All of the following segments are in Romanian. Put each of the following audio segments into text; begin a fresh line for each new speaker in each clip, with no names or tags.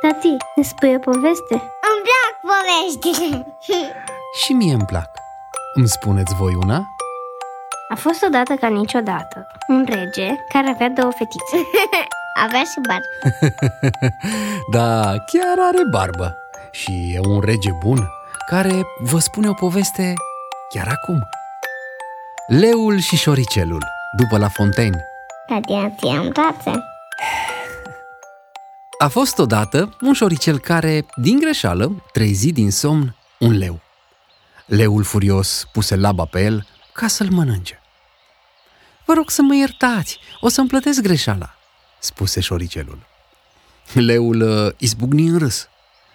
Tati, ne spui o poveste?
Îmi plac poveștile.
Și mie îmi plac. Îmi spuneți voi una?
A fost odată ca niciodată un rege care avea două fetițe.
Avea și bar.
Da, chiar are barbă. Și e un rege bun care vă spune o poveste chiar acum. Leul și șoricelul, după la Fontaine.
Tati, am tațe.
A fost odată un șoricel care, din greșeală, trezi din somn un leu. Leul furios puse laba pe el ca să-l mănânce. Vă rog să mă iertați, o să-mi plătesc greșeala, spuse șoricelul. Leul uh, izbucni în râs.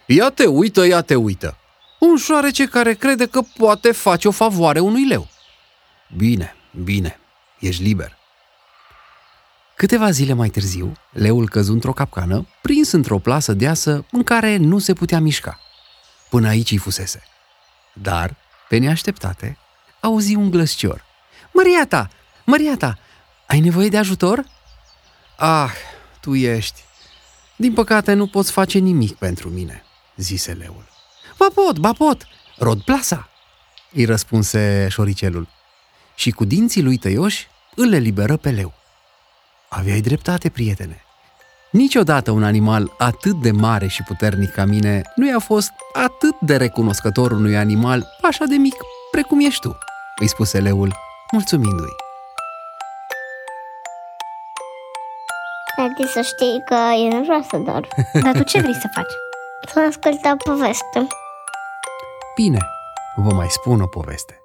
Ia te uită, ia te uită. Un șoarece care crede că poate face o favoare unui leu. Bine, bine, ești liber. Câteva zile mai târziu, leul căzu într-o capcană, prins într-o plasă deasă în care nu se putea mișca. Până aici îi fusese. Dar, pe neașteptate, auzi un glăscior. Măria ta! Măria ta! Ai nevoie de ajutor? Ah, tu ești. Din păcate nu poți face nimic pentru mine, zise leul. Ba pot, ba pot, rod plasa, îi răspunse șoricelul. Și cu dinții lui tăioși îl eliberă pe leu. Aveai dreptate, prietene. Niciodată un animal atât de mare și puternic ca mine nu i-a fost atât de recunoscător unui animal așa de mic precum ești tu, îi spuse leul, mulțumindu-i.
Tati, să știi că eu nu vreau să dorm.
Dar tu ce vrei să faci?
Să ascult o poveste.
Bine, vă mai spun o poveste.